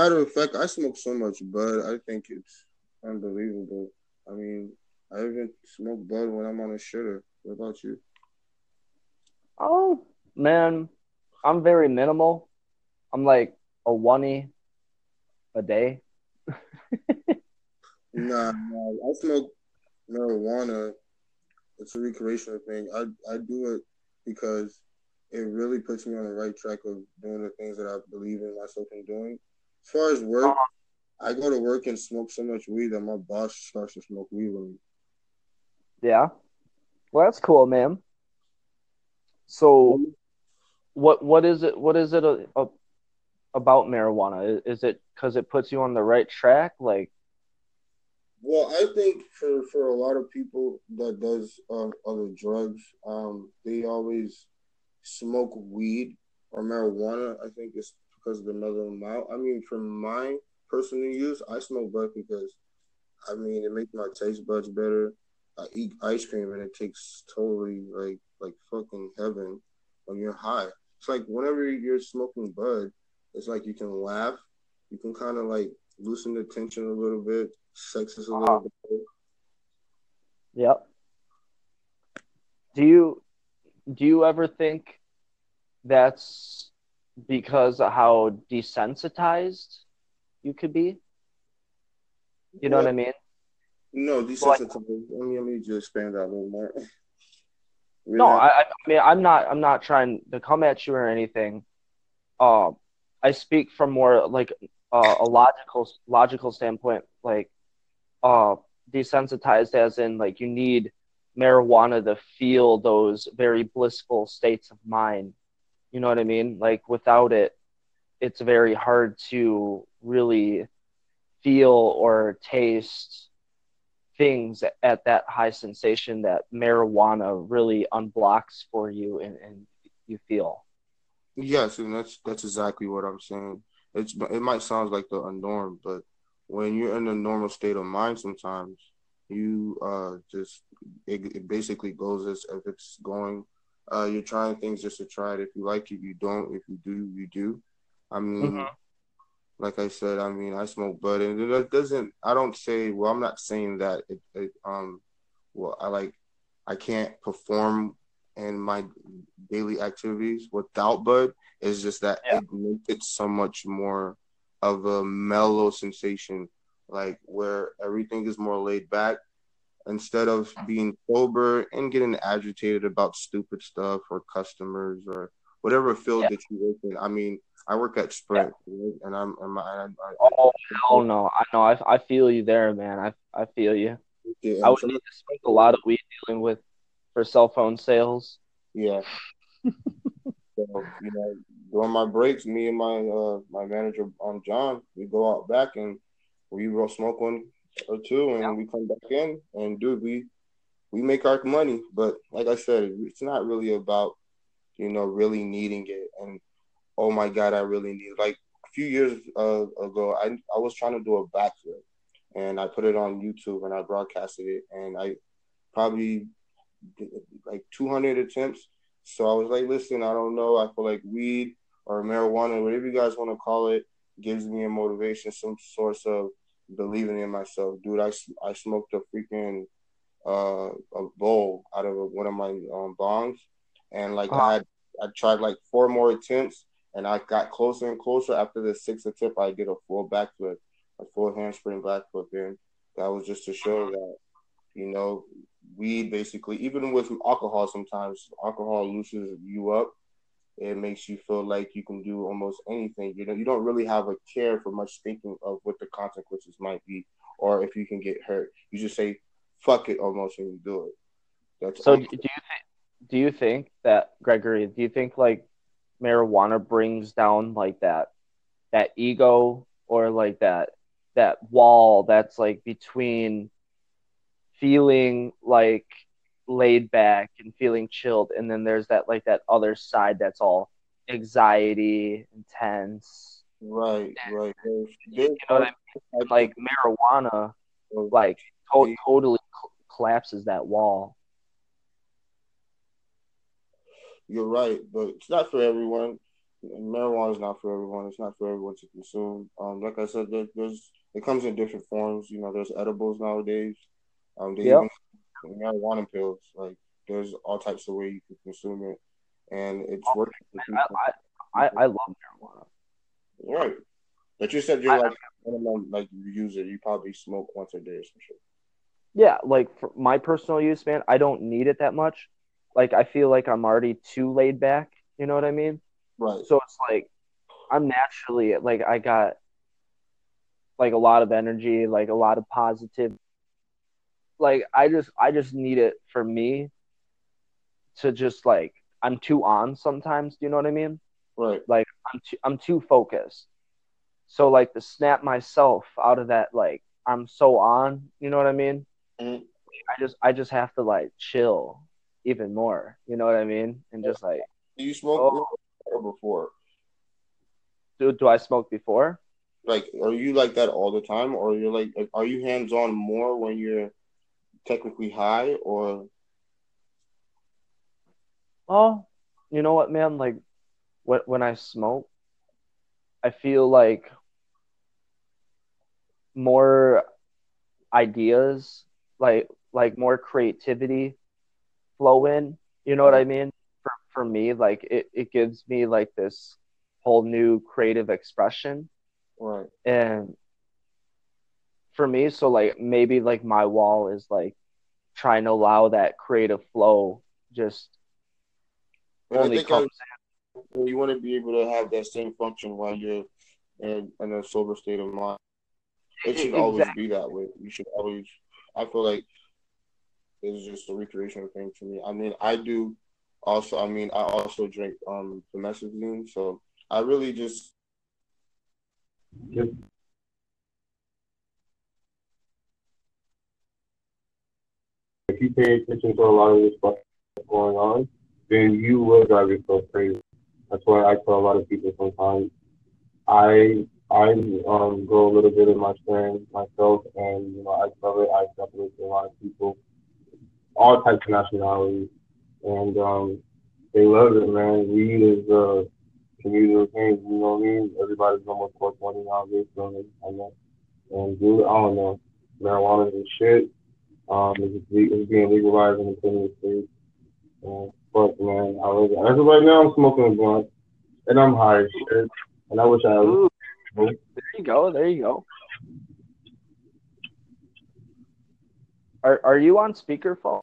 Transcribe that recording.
matter of fact, I smoke so much bud. I think it's unbelievable. I mean, I even smoke bud when I'm on a shitter. What about you? Oh man, I'm very minimal. I'm like a oney a day. nah, nah, I smoke marijuana. It's a recreational thing. I I do it because it really puts me on the right track of doing the things that I believe in myself in doing. As far as work, uh-huh. I go to work and smoke so much weed that my boss starts to smoke weed with me. Yeah. Well, that's cool, man. So, what what is it? What is it a, a, about marijuana? Is it because it puts you on the right track? Like, well, I think for for a lot of people that does uh, other drugs, um, they always smoke weed or marijuana. I think it's because of the mellow amount. I mean, from my personal use, I smoke bud because, I mean, it makes my taste buds better. I eat ice cream and it takes totally like like fucking heaven when you're high. It's like whenever you're smoking bud, it's like you can laugh, you can kind of like loosen the tension a little bit, sex is a little uh-huh. bit. Yep. Do you do you ever think that's because of how desensitized you could be? You know what, what I mean? No, desensitized. Like, let me let me just expand that a little more. no, I, I mean I'm not I'm not trying to come at you or anything. Uh, I speak from more like uh, a logical logical standpoint, like uh, desensitized as in like you need marijuana to feel those very blissful states of mind. You know what I mean? Like without it, it's very hard to really feel or taste things at that high sensation that marijuana really unblocks for you and, and you feel. Yes, and that's that's exactly what I'm saying. It's it might sound like the norm, but when you're in a normal state of mind, sometimes you uh just it, it basically goes as if it's going. Uh, you're trying things just to try it. If you like it, you don't. If you do, you do. I mean, mm-hmm. like I said, I mean, I smoke bud, and it doesn't. I don't say. Well, I'm not saying that it, it um. Well, I like. I can't perform in my daily activities without bud. It's just that yeah. it makes it so much more of a mellow sensation, like where everything is more laid back instead of being sober and getting agitated about stupid stuff or customers or whatever field yeah. that you work in. I mean, I work at Sprint, yeah. and I'm, I'm I, I, oh hell no, I know, I, I feel you there, man. I I feel you. Yeah, I would need to smoke a lot of weed dealing with for cell phone sales. Yeah. so you know, during my breaks, me and my uh my manager um John, we go out back and we go smoke one or two, and yeah. we come back in and dude, we we make our money. But like I said, it's not really about you know really needing it and oh my god, I really need like a few years uh, ago, I I was trying to do a backflip and I put it on YouTube and I broadcasted it and I probably like 200 attempts. So I was like, listen, I don't know. I feel like weed or marijuana, whatever you guys want to call it, gives me a motivation, some source of believing in myself. Dude, I, I smoked a freaking uh, a bowl out of one of my um, bongs. And like I had, I tried like four more attempts and I got closer and closer. After the sixth attempt, I did a full backflip, a full handspring backflip. And that was just to show that, you know, weed basically, even with alcohol, sometimes alcohol loosens you up. It makes you feel like you can do almost anything. You know, you don't really have a care for much thinking of what the consequences might be or if you can get hurt. You just say fuck it almost and you do it. That's so. Do you think? Do you think that Gregory? Do you think like marijuana brings down like that that ego or like that that wall that's like between feeling like laid back and feeling chilled and then there's that like that other side that's all anxiety intense right right you know what I mean? like marijuana like to- totally collapses that wall you're right but it's not for everyone marijuana is not for everyone. It's not for everyone to consume. Um, like I said, there, there's it comes in different forms. You know, there's edibles nowadays. Um, they yep. even marijuana pills. Like there's all types of ways you can consume it, and it's oh, working. Man, I, I, I love marijuana. Right, but you said you're I, like minimum like user. You probably smoke once a day or some shit. Yeah, like for my personal use, man, I don't need it that much. Like I feel like I'm already too laid back. You know what I mean? Right. So it's like I'm naturally like I got like a lot of energy, like a lot of positive. Like I just I just need it for me to just like I'm too on sometimes. Do you know what I mean? Right. Like I'm too I'm too focused. So like to snap myself out of that like I'm so on, you know what I mean? Mm-hmm. I just I just have to like chill even more. You know what I mean? And just like do you smoke oh, before? Do do I smoke before? Like, are you like that all the time, or you're like, are you hands on more when you're technically high, or? Oh, you know what, man? Like, when when I smoke, I feel like more ideas, like like more creativity flow in. You know what I mean? For for me, like it, it gives me like this whole new creative expression. Right. And for me, so like maybe like my wall is like trying to allow that creative flow just only comes I, You want to be able to have that same function while you're in, in a sober state of mind. It should exactly. always be that way. You should always. I feel like it's just a recreational thing to me. I mean, I do also. I mean, I also drink um promethazine, so I really just. Yep. If you pay attention to a lot of this stuff going on, then you will drive yourself crazy. That's why I tell a lot of people sometimes. I I um, go a little bit in my strength myself, and you know I it. I separate a lot of people, all types of nationalities, and um, they love it, man. Weed is a communal thing. You know what I mean? Everybody's almost 420 nowadays, so I know. And dude, I don't know. Marijuana is shit. Um, it's, it's being legalized in the 20 states. And fuck, man. I was, as of right now, I'm smoking a blunt, and I'm high as shit. And I wish I was. There you go. There you go. Are are you on speakerphone?